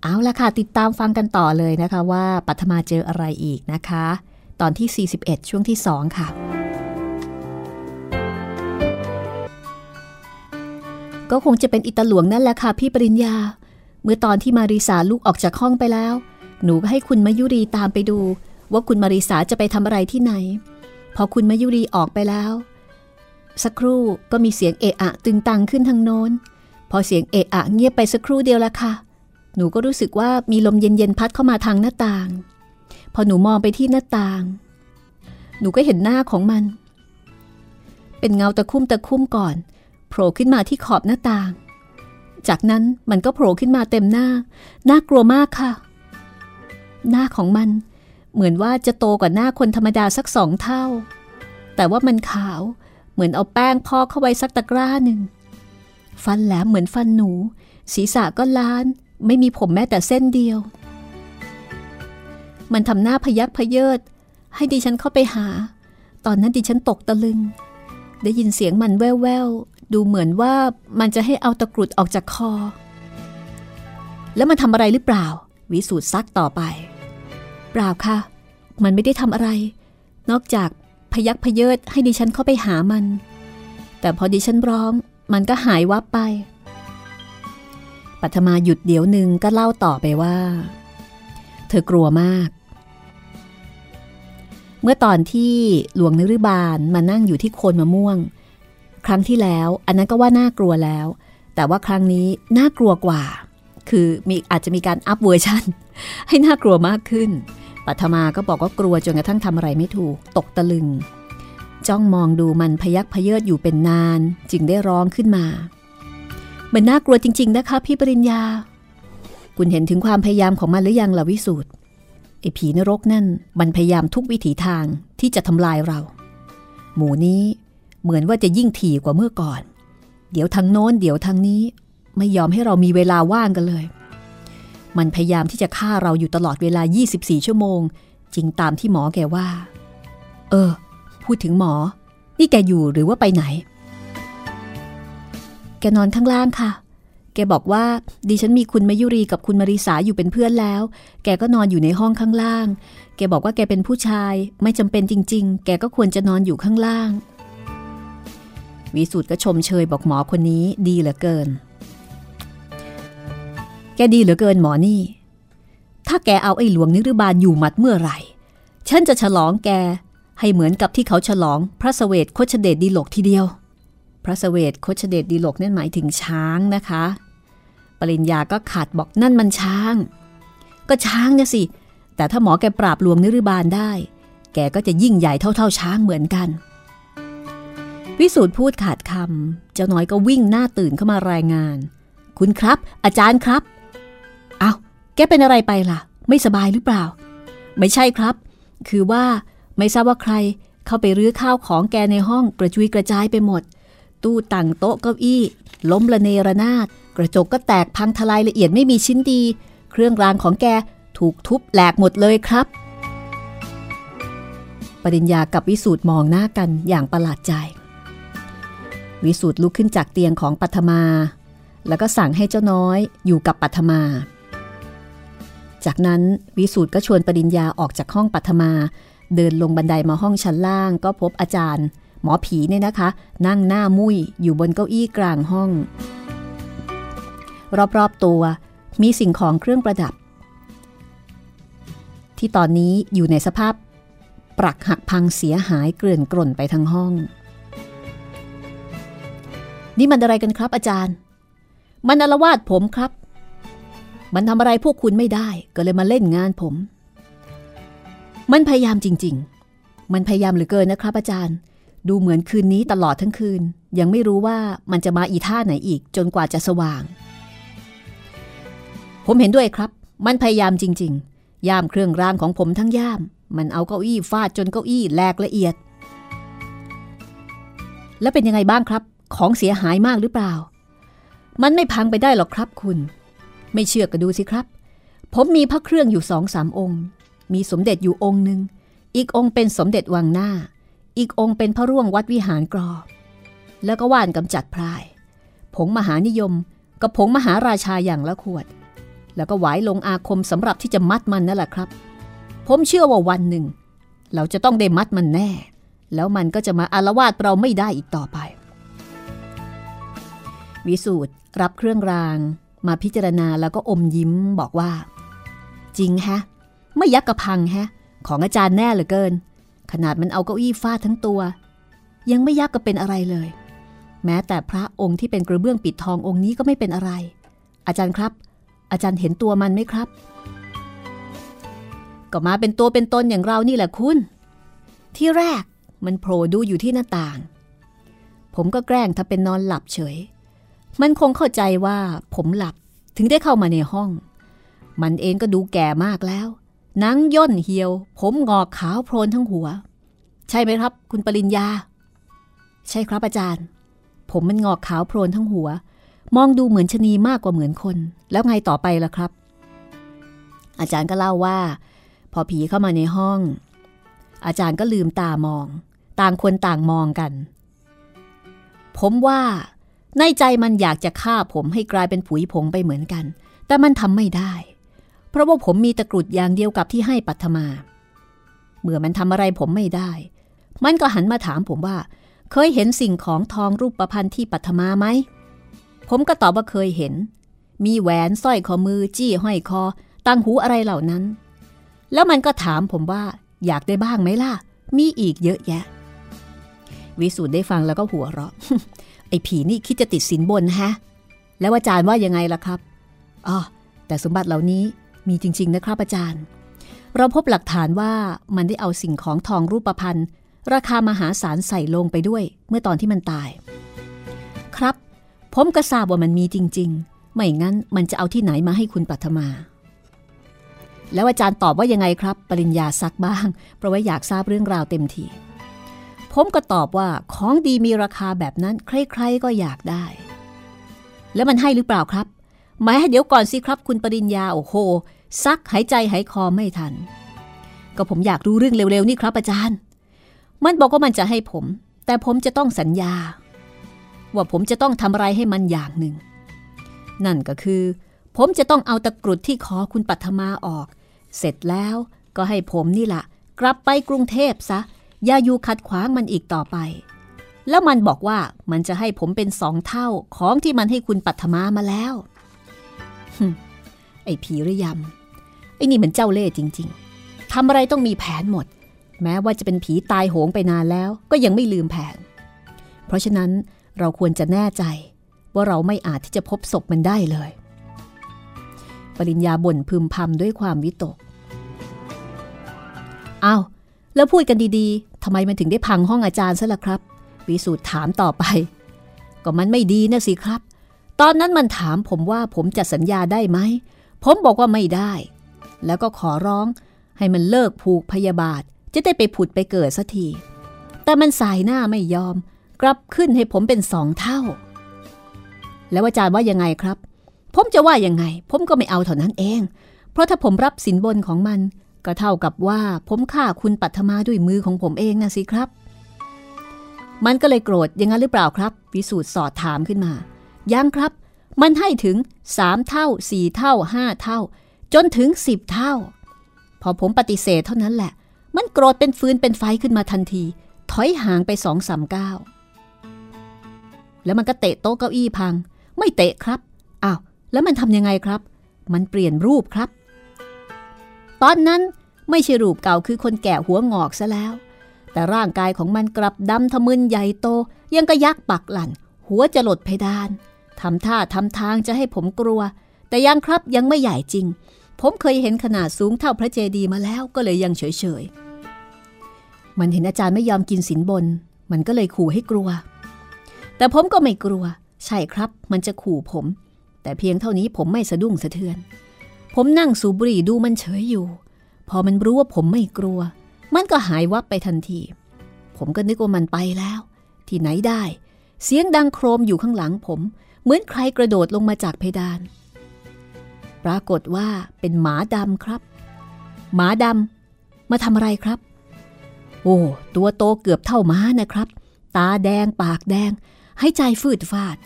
C: เอาละค่ะ ติดตามฟังกันต่อเลยนะคะว่าปัทมาเจออะไรอีกนะคะ ตอนที่ 41 ช่วงที่ 2 ค่ะก็คงจะเป็นอิตาหลวงนั่นแหละค่ะพี่ปริญญา เมื่อตอนที่มาริสาลูกออกจากห้องไปแล้ว หนูก็ให้คุณมายุรีตามไปดู ว่าคุณมาริสาจะไปทำอะไรที่ไหน พอคุณมายุรีออกไปแล้ว สักครู่ก็มีเสียงเอะอะตึงตังขึ้นทางโน้น พอเสียงเอะอะเงียบไปสักครู่เดียวละค่ะ หนูก็รู้สึกว่ามีลมเย็นๆพัดเข้ามาทางหน้าต่าง พอหนูมองไปที่หน้าต่าง หนูก็เห็นหน้าของมัน เป็นเงาตะคุ่มตะคุ่มก่อนโผล่ขึ้นมาที่ขอบหน้าต่าง จากนั้นมันก็โผล่ขึ้นมาเต็มหน้า น่ากลัวมากค่ะ หน้าของมันเหมือนว่าจะโตกว่าหน้าคนธรรมดาสักสองเท่า แต่ว่ามันขาวเหมือนเอาแป้งพอกเข้าไว้สักตะกร้าหนึ่ง ฟันแหลมเหมือนฟันหนู ศีรษะก็ล้าน ไม่มีผมแม้แต่เส้นเดียว มันทำหน้าพยักพเยิด ให้ดิฉันเข้าไปหา ตอนนั้นดิฉันตกตะลึง ได้ยินเสียงมันแว่ว ดูเหมือนว่ามันจะให้เอาตะกรุดออกจากคอ แล้วมันทำอะไรหรือเปล่า วิสูตรซักต่อไป เปล่าค่ะ มันไม่ได้ทำอะไร นอกจากพยักพเยิดให้ดิฉันเข้าไปหามัน แต่พอดิฉันร้อง มันก็หายวับไป ปัทมาหยุดเดี๋ยวหนึ่งก็เล่าต่อไปว่า เธอกลัวมาก เมื่อตอนที่หลวงนฤบาลมานั่งอยู่ที่โคนมะม่วง ครั้งที่แล้ว อันนั้นก็ว่าน่ากลัวแล้ว แต่ว่าครั้งนี้น่ากลัวกว่า คือมีอาจจะมีการ up version ให้น่ากลัวมากขึ้น ปัทมาก็บอกว่ากลัวจนกระทั่งทำอะไรไม่ถูก ตกตะลึง จ้องมองดูมันพยักพเยิดอยู่เป็นนาน จึงได้ร้องขึ้นมา มันน่ากลัวจริง ๆ นะคะ พี่ปริญญา คุณเห็นถึงความพยายามของมันหรือยังล่ะวิสูตรไอ้ผีนรกนั่น มันพยายามทุกวิถีทางที่จะทำลายเรา หมูนี้ เหมือนว่าจะยิ่งถี่กว่าเมื่อก่อน เดี๋ยวทางโน้นเดี๋ยวทางนี้ ไม่ยอมให้เรามีเวลาว่างกันเลย มันพยายามที่จะฆ่าเราอยู่ตลอดเวลา 24 ชั่วโมง จริงตามที่หมอแกว่า เออ พูดถึงหมอ นี่แกอยู่หรือว่าไปไหน แกนอนข้างล่างค่ะ แกบอกว่าดิฉันมีคุณมายุรีกับคุณมาริสาอยู่เป็นเพื่อนแล้ว แกก็นอนอยู่ในห้องข้างล่าง แกบอกว่าแกเป็นผู้ชาย ไม่จำเป็นจริง ๆ แกก็ควรจะนอนอยู่ข้างล่าง วิสุทธ์ก็ชมเชยบอกหมอคนนี้ดีเหลือเกิน แกดีเหลือเกินหมอนี่ ถ้าแกเอาไอ้หลวงนิรบาลอยู่มัดเมื่อไหร่ ฉันจะฉลองแกให้เหมือนกับที่เขาฉลองพระสเวทโคชเดชดีหลกทีเดียว พระสเวทโคชเดชดีหลกนั่นหมายถึงช้างนะคะ ปริญญาก็ขัดบอกนั่นมันช้าง ก็ช้างเนี่ยสิ แต่ถ้าหมอแกปราบหลวงนิรบาลได้ แกก็จะยิ่งใหญ่เท่า ๆ ช้างเหมือนกัน วิสูตรพูดขาดคำเจ้าน้อยก็วิ่งหน้าตื่นเข้ามารายงาน คุณครับ อาจารย์ครับ เอาแกเป็นอะไรไปล่ะ ไม่สบายหรือเปล่า ไม่ใช่ครับ คือว่าไม่ทราบว่าใครเข้าไปรื้อข้าวของแกในห้องกระจุยกระจายไปหมด ตู้ตั้งโต๊ะเก้าอี้ ล้มระเนระนาด กระจกก็แตกพังทลายละเอียดไม่มีชิ้นดี เครื่องรางของแกถูกทุบแหลกหมดเลยครับ ปริญญากับวิสูตรมองหน้ากันอย่างประหลาดใจ วิสูตรลุกขึ้นจากเตียงของปัทมา แล้วก็สั่งให้เจ้าน้อยอยู่กับปัทมา จากนั้นวิสูตรก็ชวนปริญญาออกจากห้องปัทมา เดินลงบันไดมาห้องชั้นล่างก็พบอาจารย์ หมอผีเนี่ยนะคะ นั่งหน้ามุ้ยอยู่บนเก้าอี้กลางห้อง รอบๆตัวมีสิ่งของเครื่องประดับ ที่ตอนนี้อยู่ในสภาพปรักหักพังเสียหายเกลื่อนกล่นไปทั้งห้อง นี่มันอะไรกันครับอาจารย์ มันอารวาสผมครับ มันทำอะไรพวกคุณไม่ได้ ก็เลยมาเล่นงานผม มันพยายามจริง ๆ มันพยายามเหลือเกินนะครับ อาจารย์ ดูเหมือนคืนนี้ตลอดทั้งคืน ยังไม่รู้ว่ามันจะมาอีท่าไหนอีกจนกว่าจะสว่าง ผมเห็นด้วยครับ มันพยายามจริง ๆ ย่ามเครื่องรางของผมทั้งย่าม มันเอาเก้าอี้ฟาดจนเก้าอี้แหลกละเอียด แล้วเป็นยังไงบ้างครับ ของเสียหายมากหรือเปล่า มันไม่พังไปได้หรอกครับคุณ ไม่เชื่อก็ดูสิครับ ผมมีพระเครื่องอยู่สองสามองค์ มีสมเด็จอยู่องค์หนึ่ง อีกองค์เป็นสมเด็จวังหน้า อีกองค์เป็นพระร่วงวัดวิหารกรอบ แล้วก็ว่านกำจัดพราย ผงมหานิยมกับผงมหาราชาอย่างละขวด แล้วก็หวายลงอาคมสำหรับที่จะมัดมันนั่นแหละครับ ผมเชื่อว่าวันหนึ่ง เราจะต้องได้มัดมันแน่ แล้วมันก็จะมาอารวาสเราไม่ได้อีกต่อไป วิสูตรรับเครื่องรางมาพิจารณาแล้วก็อมยิ้มบอกว่า จริงฮะ ไม่ยักกระพังฮะ ของอาจารย์แน่เหลือเกิน ขนาดมันเอาเก้าอี้ฟาดทั้งตัว ยังไม่ยักก็เป็นอะไรเลย แม้แต่พระองค์ที่เป็นกระเบื้องปิดทององค์นี้ก็ไม่เป็นอะไร อาจารย์ครับ อาจารย์เห็นตัวมันไหมครับ ก็มาเป็นตัวเป็นตนอย่างเรานี่แหละคุณ ที่แรกมันโผล่ดูอยู่ที่หน้าต่าง ผมก็แกล้งถ้าเป็นนอนหลับเฉย มันคงเข้าใจว่าผมหลับถึงได้เข้ามาในห้อง มันเองก็ดูแก่มากแล้วหนังย่นเหี่ยว ผมงอกขาวโพลนทั้งหัว ใช่ไหมครับ คุณปริญญา ใช่ครับอาจารย์ ผมมันงอกขาวโพลนทั้งหัว มองดูเหมือนชนีมากกว่าเหมือนคน แล้วไงต่อไปล่ะครับ อาจารย์ก็เล่าว่า พอผีเข้ามาในห้อง อาจารย์ก็ลืมตามอง ต่างคนต่างมองกัน ผมว่า ในใจมันอยากจะฆ่าผมให้กลายเป็นผุยผงไปเหมือนกัน แต่มันทำไม่ได้ เพราะว่าผมมีตะกรุดอย่างเดียวกับที่ให้ปัทมา เมื่อมันทำอะไรผมไม่ได้ มันก็หันมาถามผมว่า เคยเห็นสิ่งของทองรูปประพันธ์ที่ปัทมาไหม ผมก็ตอบว่าเคยเห็น มีแหวนสร้อยข้อมือ จี้ห้อยคอ ตังหูอะไรเหล่านั้น แล้วมันก็ถามผมว่า อยากได้บ้างไหมล่ะ มีอีกเยอะแยะ วิสูตรได้ฟังแล้วก็หัวเราะ ไอ้ผีนี่คิดจะติดสินบนฮะ แล้วอาจารย์ว่ายังไงล่ะครับอ๋อแต่สมบัติเหล่านี้มีจริง ๆ นะครับอาจารย์ เราพบหลักฐานว่ามันได้เอาสิ่งของทองรูปประพันธ์ราคามหาศาลใส่ลงไปด้วย เมื่อตอนที่มันตาย ครับ ผมก็ทราบว่ามันมีจริง ๆ ไม่งั้นมันจะเอาที่ไหนมาให้คุณปัทมา แล้วอาจารย์ตอบว่ายังไงครับ ปริญญาซักบ้าง เพราะว่าอยากทราบเรื่องราวเต็มที ผมก็ตอบว่าของดีมีราคาแบบนั้นใครๆก็อยากได้ แล้วมันให้หรือเปล่าครับหมายให้เดี๋ยวก่อนสิครับ คุณปริญญาโอ้โหซักหายใจหายคอไม่ทัน ก็ผมอยากรู้เรื่องเร็วๆนี่ครับอาจารย์ มันบอกว่ามันจะให้ผม แต่ผมจะต้องสัญญา ว่าผมจะต้องทำอะไรให้มันอย่างหนึ่ง นั่นก็คือ ผมจะต้องเอาตะกรุดที่ขอคุณปัทมาออก เสร็จแล้วก็ให้ผมนี่แหละกลับไปกรุงเทพซะ อย่าอยู่ขัดขวางมันอีกต่อไป แล้วมันบอกว่ามันจะให้ผมเป็นสองเท่าของที่มันให้คุณปัทมามาแล้ว ไอ้ผีระยำไอ้นี่มันเจ้าเล่ห์จริง ๆทำอะไรต้องมีแผนหมด แม้ว่าจะเป็นผีตายโหงไปนานแล้วก็ยังไม่ลืมแผน เพราะฉะนั้นเราควรจะแน่ใจว่าเราไม่อาจที่จะพบศพมันได้เลย ปริญญาบ่นพึมพำด้วยความวิตกอา้าว แล้วพูดกันดีๆทำไมมันถึงได้พังห้องอาจารย์ซะล่ะครับ วิสูตรถามต่อไป ก็มันไม่ดีนะสิครับ ตอนนั้นมันถามผมว่าผมจะสัญญาได้ไหม ผมบอกว่าไม่ได้ แล้วก็ขอร้องให้มันเลิกผูกพยาบาท จะได้ไปผุดไปเกิดสัที แต่มันสายหน้าไม่ยอม กลับขึ้นให้ผมเป็นสองเท่า แล้วอาจารย์ว่ายังไงครับ ผมจะว่ายังไง ผมก็ไม่เอาเท่านั้นเอง เพราะถ้าผมรับสินบนของมัน ก็เท่ากับว่าผมฆ่าคุณปัทมาด้วยมือของผมเองนะสิครับ มันก็เลยโกรธย่างนั้นหรือเปล่าครับ วิสูตรสอดถามขึ้นมา ยังครับ มันให้ถึงสามเท่าสี่เท่าห้าเท่า จนถึงสิบเท่า พอผมปฏิเสธเท่านั้นแหละ มันโกรธเป็นฟืนเป็นไฟขึ้นมาทันที ถอยห่างไปสองสามก้าวแล้วมันก็เตะโต๊ะเก้าอี้พัง ไม่เตะครับอ้าวแล้วมันทำยังไงครับ มันเปลี่ยนรูปครับ ตอนนั้นไม่ใช่รูปเก่าคือคนแก่หัวงอกซะแล้ว แต่ร่างกายของมันกลับดำทะมึนใหญ่โต ยังกระยักปักหลั่น หัวจะหลดเพดานทำท่าทำทางจะให้ผมกลัว แต่ยังครับยังไม่ใหญ่จริง ผมเคยเห็นขนาดสูงเท่าพระเจดีย์มาแล้วก็เลยยังเฉยๆ มันเห็นอาจารย์ไม่ยอมกินสินบน มันก็เลยขู่ให้กลัว แต่ผมก็ไม่กลัว ใช่ครับ มันจะขู่ผม แต่เพียงเท่านี้ผมไม่สะดุ้งสะเทือน ผมนั่งสูบบุหรี่ดูมันเฉยอยู่ พอมันรู้ว่าผมไม่กลัว มันก็หายวับไปทันที ผมก็นึกว่ามันไปแล้ว ที่ไหนได้ เสียงดังโครมอยู่ข้างหลังผม เหมือนใครกระโดดลงมาจากเพดาน ปรากฏว่าเป็นหมาดำครับ หมาดำมาทำอะไรครับ โอ้ ตัวโตเกือบเท่าม้านะครับ ตาแดงปากแดงให้ใจฟืดฟาด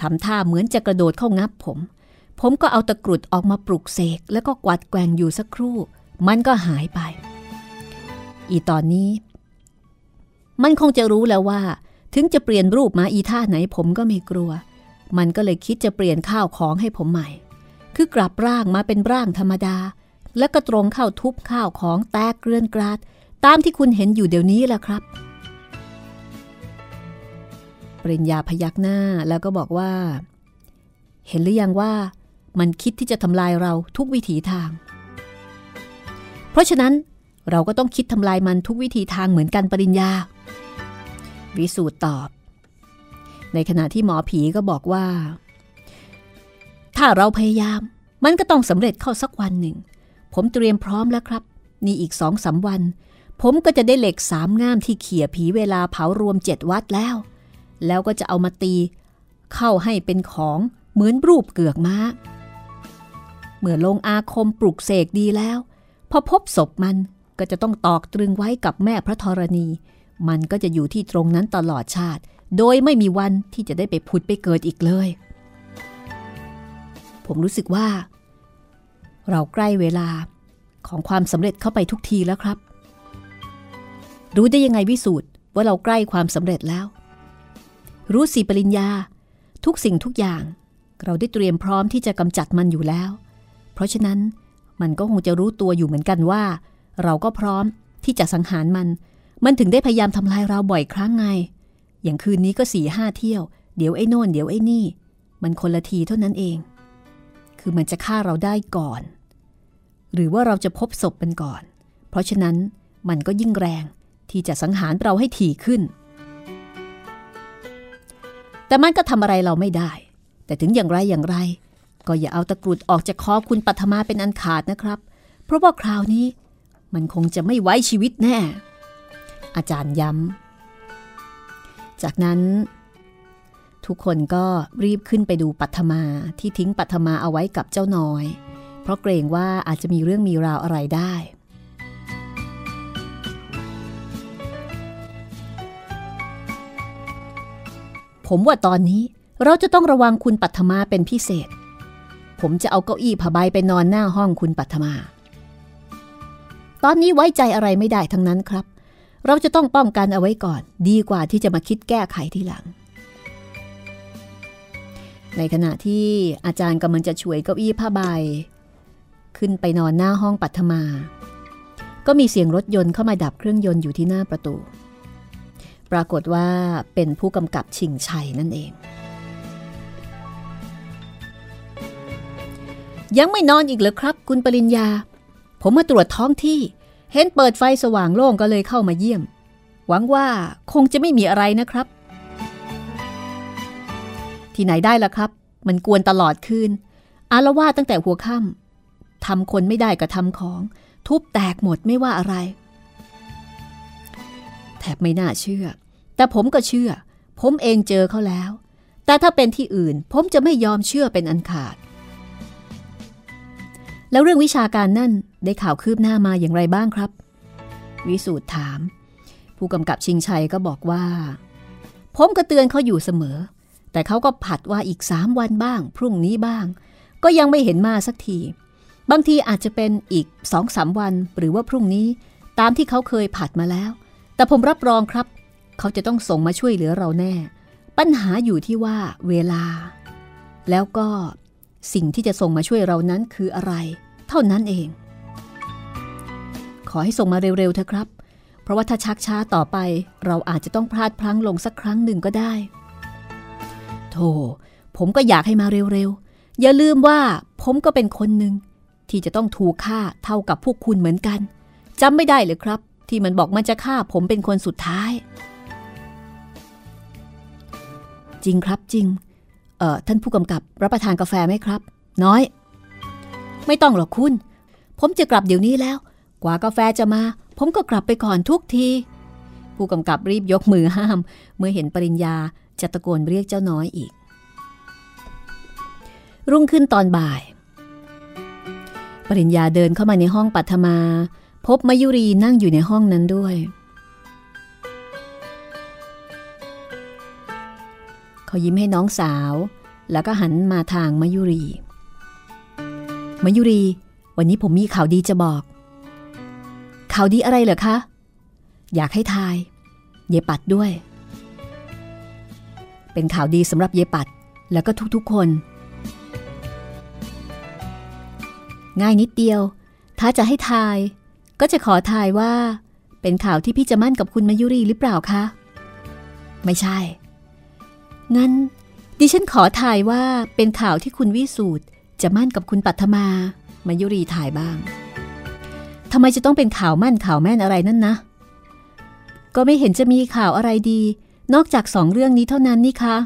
C: ทำท่าเหมือนจะกระโดดเข้างับผม ผมก็เอาตะกรุดออกมาปลุกเสก แล้วก็กวัดแกงอยู่สักครู่ มันก็หายไป อีตอนนี้ มันคงจะรู้แล้วว่า ถึงจะเปลี่ยนรูปมาอีท่าไหนผมก็ไม่กลัว มันก็เลยคิดจะเปลี่ยนข้าวของให้ผมใหม่ คือกลับร่างมาเป็นร่างธรรมดา แล้วก็ตรงเข้าทุบข้าวของแตกเกลื่อนกราด ตามที่คุณเห็นอยู่เดี๋ยวนี้แหละครับปริญญาพยักหน้าแล้วก็บอกว่า เห็นหรือยังว่า มันคิดที่จะทำลายเราทุกวิถีทาง เพราะฉะนั้นเราก็ต้องคิดทำลายมันทุกวิธีทางเหมือนกันปริญญา วิสูตรตอบ ในขณะที่หมอผีก็บอกว่า ถ้าเราพยายาม มันก็ต้องสำเร็จเข้าสักวันหนึ่ง ผมเตรียมพร้อมแล้วครับ นี่อีกสองสาวัน ผมก็จะได้เหล็กสามง่ามที่เขี่ยผีเวลาเผารวมเจ็ดวัดแล้ว แล้วก็จะเอามาตี เข้าให้เป็นของเหมือนรูปเกือกม้า เมื่อลงอาคมปลุกเสกดีแล้ว พอพบศพมันก็จะต้องตอกตรึงไว้กับแม่พระธรณี มันก็จะอยู่ที่ตรงนั้นตลอดชาติ โดยไม่มีวันที่จะได้ไปผุดไปเกิดอีกเลย ผมรู้สึกว่า เราใกล้เวลาของความสำเร็จเข้าไปทุกทีแล้วครับ รู้ได้ยังไงวิสูตรว่าเราใกล้ความสำเร็จแล้ว รู้สีปริญญา ทุกสิ่งทุกอย่าง เราได้เตรียมพร้อมที่จะกำจัดมันอยู่แล้ว ราะฉะนั้นมันก็คงจะรู้ตัวอยู่เหมือนกันว่า เราก็พร้อมที่จะสังหารมัน มันถึงได้พยายามทำลายเราบ่อยครั้งไง อย่างคืนนี้ก็สี่ห้าเที่ยว เดี๋ยวไอ้โน่นเดี๋ยวไอ้นี่ มันคนละทีเท่านั้นเอง คือมันจะฆ่าเราได้ก่อน หรือว่าเราจะพบศพมันก่อน เพราะฉะนั้นมันก็ยิ่งแรงที่จะสังหารเราให้ถี่ขึ้น แต่มันก็ทำอะไรเราไม่ได้ แต่ถึงอย่างไรอย่างไร ก็อย่าเอาตะกรุดออกจากคอคุณปัทมาเป็นอันขาดนะครับ เพราะว่าคราวนี้มันคงจะไม่ไว้ชีวิตแน่ อาจารย์ย้ำ จากนั้น ทุกคนก็รีบขึ้นไปดูปัทมาที่ทิ้งปัทมาเอาไว้กับเจ้าน้อย เพราะเกรงว่าอาจจะมีเรื่องมีราวอะไรได้ผมว่าตอนนี้เราจะต้องระวังคุณปัทมาเป็นพิเศษ ผมจะเอาเก้าอี้ผ้าใบไปนอนหน้าห้องคุณปัทมา ตอนนี้ไว้ใจอะไรไม่ได้ทั้งนั้นครับ เราจะต้องป้องกันเอาไว้ก่อน ดีกว่าที่จะมาคิดแก้ไขทีหลัง ในขณะที่อาจารย์กำลังจะช่วยเก้าอี้ผ้าใบ ขึ้นไปนอนหน้าห้องปัทมา ก็มีเสียงรถยนต์เข้ามาดับเครื่องยนต์อยู่ที่หน้าประตู ปรากฏว่าเป็นผู้กำกับชิงชัยนั่นเอง ยังไม่นอนอีกเหรอครับ คุณปริญญา ผมมาตรวจท้องที่ เห็นเปิดไฟสว่างโล่งก็เลยเข้ามาเยี่ยม หวังว่าคงจะไม่มีอะไรนะครับ ที่ไหนได้ล่ะครับ มันกวนตลอดคืน อารวาสตั้งแต่หัวค่ำทำคนไม่ได้ก็ทำของ ทุบแตกหมดไม่ว่าอะไร แทบไม่น่าเชื่อ แต่ผมก็เชื่อ ผมเองเจอเขาแล้ว แต่ถ้าเป็นที่อื่น ผมจะไม่ยอมเชื่อเป็นอันขาด แล้วเรื่องวิชาการนั่นได้ข่าวคืบหน้ามาอย่างไรบ้างครับ วิสูตรถาม ผู้กำกับชิงชัยก็บอกว่า ผมก็เตือนเขาอยู่เสมอ แต่เขาก็ผัดว่าอีกสามวันบ้าง พรุ่งนี้บ้าง ก็ยังไม่เห็นมาสักที บางทีอาจจะเป็นอีกสองสามวันหรือว่าพรุ่งนี้ ตามที่เขาเคยผัดมาแล้ว แต่ผมรับรองครับ เขาจะต้องส่งมาช่วยเหลือเราแน่ ปัญหาอยู่ที่ว่าเวลา แล้วก็ สิ่งที่จะส่งมาช่วยเรานั้นคืออะไร เท่านั้นเอง ขอให้ส่งมาเร็วๆเถอะครับ เพราะว่าถ้าชักช้าต่อไป เราอาจจะต้องพลาดพลั้งลงสักครั้งหนึ่งก็ได้ โธ่ผมก็อยากให้มาเร็วๆ อย่าลืมว่าผมก็เป็นคนหนึ่งที่จะต้องถูกฆ่าเท่ากับพวกคุณเหมือนกันจำไม่ได้เลยครับ ที่มันบอกมันจะฆ่าผมเป็นคนสุดท้าย จริงครับจริง ออท่านผู้กำกับรับประทานกาแฟไหมครับ น้อย ไม่ต้องหรอกคุณ ผมจะกลับเดี๋ยวนี้แล้ว กว่ากาแฟจะมา ผมก็กลับไปก่อนทุกที ผู้กำกับรีบยกมือห้าม เมื่อเห็นปริญญาจะตะโกนเรียกเจ้าน้อยอีก รุ่งขึ้นตอนบ่าย ปริญญาเดินเข้ามาในห้องปัทมา พบมายุรีนั่งอยู่ในห้องนั้นด้วย เขายิ้มให้น้องสาว แล้วก็หันมาทางมายุรี มายุรี วันนี้ผมมีข่าวดีจะบอก ข่าวดีอะไรเหรอคะ อยากให้ทาย เยปัดด้วย เป็นข่าวดีสำหรับเยปัดแล้วก็ทุกๆคน ง่ายนิดเดียว ถ้าจะให้ทาย ก็จะขอทายว่า เป็นข่าวที่พี่จะมั่นกับคุณมายุรีหรือเปล่าคะ ไม่ใช่ งั้น ดิฉันขอทายว่าเป็นข่าวที่คุณวิสูตรจะมั่นกับคุณปัทมา มายุรีถ่ายบ้างทำไมจะต้องเป็นข่าวมั่นข่าวแม่นอะไรนั่นนะ ก็ไม่เห็นจะมีข่าวอะไรดี นอกจากสองเรื่องนี้เท่านั้นนี่คะ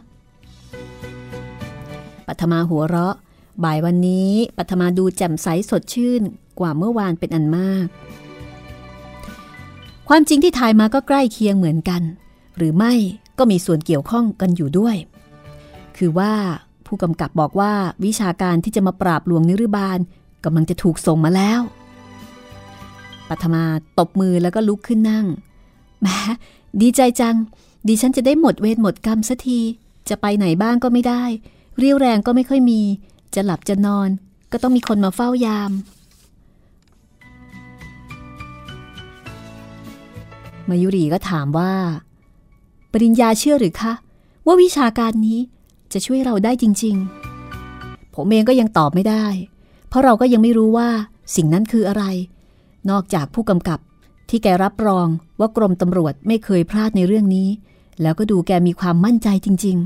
C: ปัทมาหัวเราะ บ่ายวันนี้ปัทมาดูแจ่มใสสดชื่นกว่าเมื่อวานเป็นอันมาก ความจริงที่ทายมาก็ใกล้เคียงเหมือนกัน หรือไม่ ก็มีส่วนเกี่ยวข้องกันอยู่ด้วย คือว่าผู้กำกับบอกว่าวิชาการที่จะมาปราบหลวงนิรบาลกำลังจะถูกส่งมาแล้วปัทมาตบมือแล้วก็ลุกขึ้นนั่งแหมดีใจจัง ดิฉันจะได้หมดเวรหมดกรรมสักที จะไปไหนบ้างก็ไม่ได้ เรียวแรงก็ไม่ค่อยมี จะหลับจะนอน ก็ต้องมีคนมาเฝ้ายาม มายุรีก็ถามว่า ริญญาเชื่อหรือคะ ว่าวิชาการนี้จะช่วยเราได้จริง ๆ ผมเองก็ยังตอบไม่ได้ เพราะเราก็ยังไม่รู้ว่าสิ่งนั้นคืออะไร นอกจากผู้กำกับที่แกรับรองว่ากรมตำรวจไม่เคยพลาดในเรื่องนี้ แล้วก็ดูแกมีความมั่นใจจริง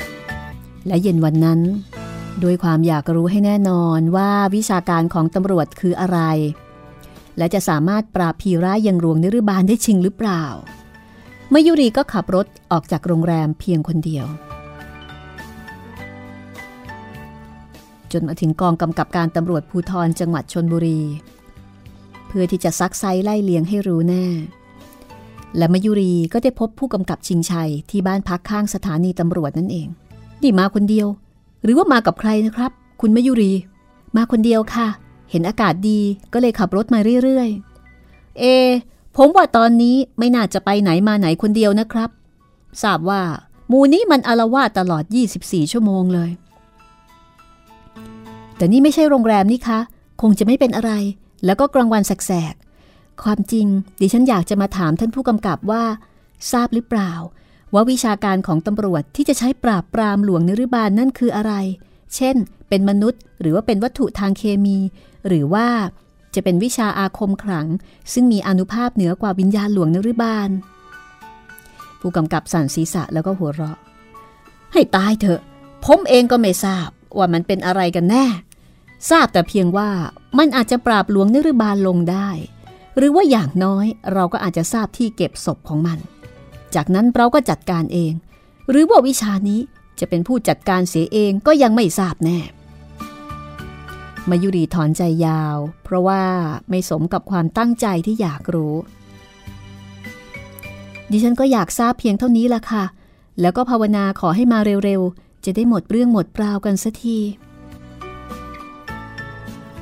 C: ๆ และเย็นวันนั้นด้วยความอยากรู้ให้แน่นอนว่าวิชาการของตำรวจคืออะไร และจะสามารถปราบผีร้ายอย่างหลวงนิรบาลได้จริงหรือเปล่า มายุรีก็ขับรถออกจากโรงแรมเพียงคนเดียว จนมาถึงกองกำกับการตำรวจภูธรจังหวัดชนบุรี เพื่อที่จะซักไซไล่เลียงให้รู้แน่ และมายุรีก็ได้พบผู้กำกับชิงชัยที่บ้านพักข้างสถานีตำรวจนั่นเองนี่มาคนเดียว หรือว่ามากับใครนะครับ คุณมายุรี มาคนเดียวค่ะ เห็นอากาศดีก็เลยขับรถมาเรื่อยๆ เอ ผมว่าตอนนี้ไม่น่าจะไปไหนมาไหนคนเดียวนะครับ ทราบว่า หมูนี้มันอารวาสตลอด 24 ชั่วโมงเลย แต่นี่ไม่ใช่โรงแรมนี่คะ คงจะไม่เป็นอะไร แล้วก็กลางวันแสกๆ ความจริง ดิฉันอยากจะมาถามท่านผู้กำกับว่า ทราบหรือเปล่า ว่าวิชาการของตำรวจที่จะใช้ปราบปรามหลวงนริบาลนั่นคืออะไร เช่น เป็นมนุษย์ หรือว่าเป็นวัตถุทางเคมี หรือว่า จะเป็นวิชาอาคมขลัง ซึ่งมีอนุภาพเหนือกว่าวิญญาณหลวงนริบาล ผู้กำกับสั่นศีรษะแล้วก็หัวเราะ ให้ตายเถอะ ผมเองก็ไม่ทราบว่ามันเป็นอะไรกันแน่ ทราบแต่เพียงว่ามันอาจจะปราบหลวงนริบาลลงได้ หรือว่าอย่างน้อยเราก็อาจจะทราบที่เก็บศพของมัน จากนั้นเราก็จัดการเอง หรือว่าวิชานี้จะเป็นผู้จัดการเสียเองก็ยังไม่ทราบแน่ มายุรีถอนใจยาว เพราะว่าไม่สมกับความตั้งใจที่อยากรู้ ดิฉันก็อยากทราบเพียงเท่านี้ละค่ะ แล้วก็ภาวนาขอให้มาเร็วๆ จะได้หมดเรื่องหมดเปล่ากันสักที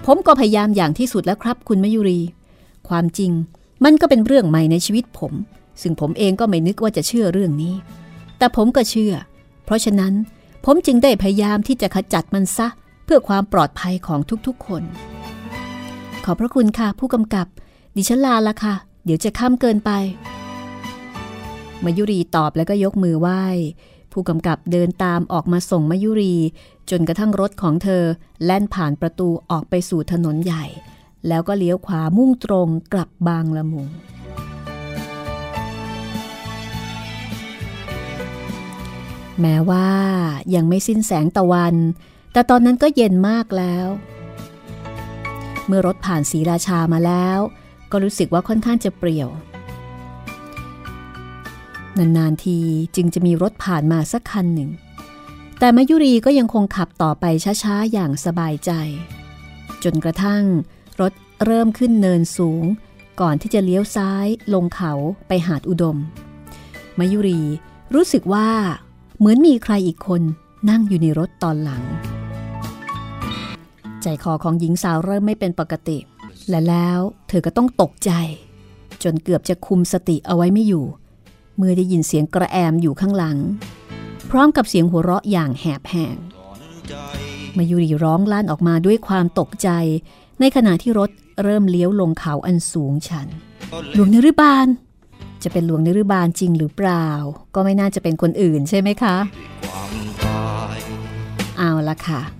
C: ผมก็พยายามอย่างที่สุดแล้วครับ คุณมายุรี ความจริง มันก็เป็นเรื่องใหม่ในชีวิตผม ซึ่งผมเองก็ไม่นึกว่าจะเชื่อเรื่องนี้ แต่ผมก็เชื่อ เพราะฉะนั้นผมจึงได้พยายามที่จะขจัดมันซะเพื่อความปลอดภัยของทุกๆคน ขอบพระคุณค่ะ ผู้กำกับ ดิฉันลาละค่ะ เดี๋ยวจะค่ำเกินไป มายุรีตอบแล้วก็ยกมือไหว้ ผู้กำกับเดินตามออกมาส่งมายุรี จนกระทั่งรถของเธอ แล่นผ่านประตูออกไปสู่ถนนใหญ่ แล้วก็เลี้ยวขวามุ่งตรงกลับบางละมุงแม้ว่ายังไม่สิ้นแสงตะวัน แต่ตอนนั้นก็เย็นมากแล้ว เมื่อรถผ่านศรีราชามาแล้ว ก็รู้สึกว่าค่อนข้างจะเปรี่ยว นานๆทีจึงจะมีรถผ่านมาสักคันหนึ่ง แต่มายุรีก็ยังคงขับต่อไปช้าๆ อย่างสบายใจ จนกระทั่งรถเริ่มขึ้นเนินสูง ก่อนที่จะเลี้ยวซ้ายลงเขาไปหาดอุดม มายุรีรู้สึกว่าเหมือนมีใครอีกคนนั่งอยู่ในรถตอนหลัง ใจคอของหญิงสาวเริ่มไม่เป็นปกติ และแล้วเธอก็ต้องตกใจ จนเกือบจะคุมสติเอาไว้ไม่อยู่ เมื่อได้ยินเสียงกระแอมอยู่ข้างหลัง พร้อมกับเสียงหัวเราะอย่างแหบแห้งมายุรีร้องลั่นออกมาด้วยความตกใจ ในขณะที่รถเริ่มเลี้ยวลงเขาอันสูงชัน หลวงนฤบาล จะเป็นหลวงนฤบาลจริงหรือเปล่า ก็ไม่น่าจะเป็นคนอื่นใช่ไหมคะ เอาละค่ะ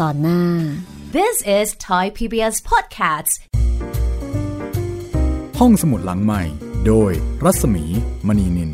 C: ตอนหน้า
A: This is Thai PBS Podcasts.
B: ห้องสมุดหลังใหม่ โดยรัศมีมณีนิน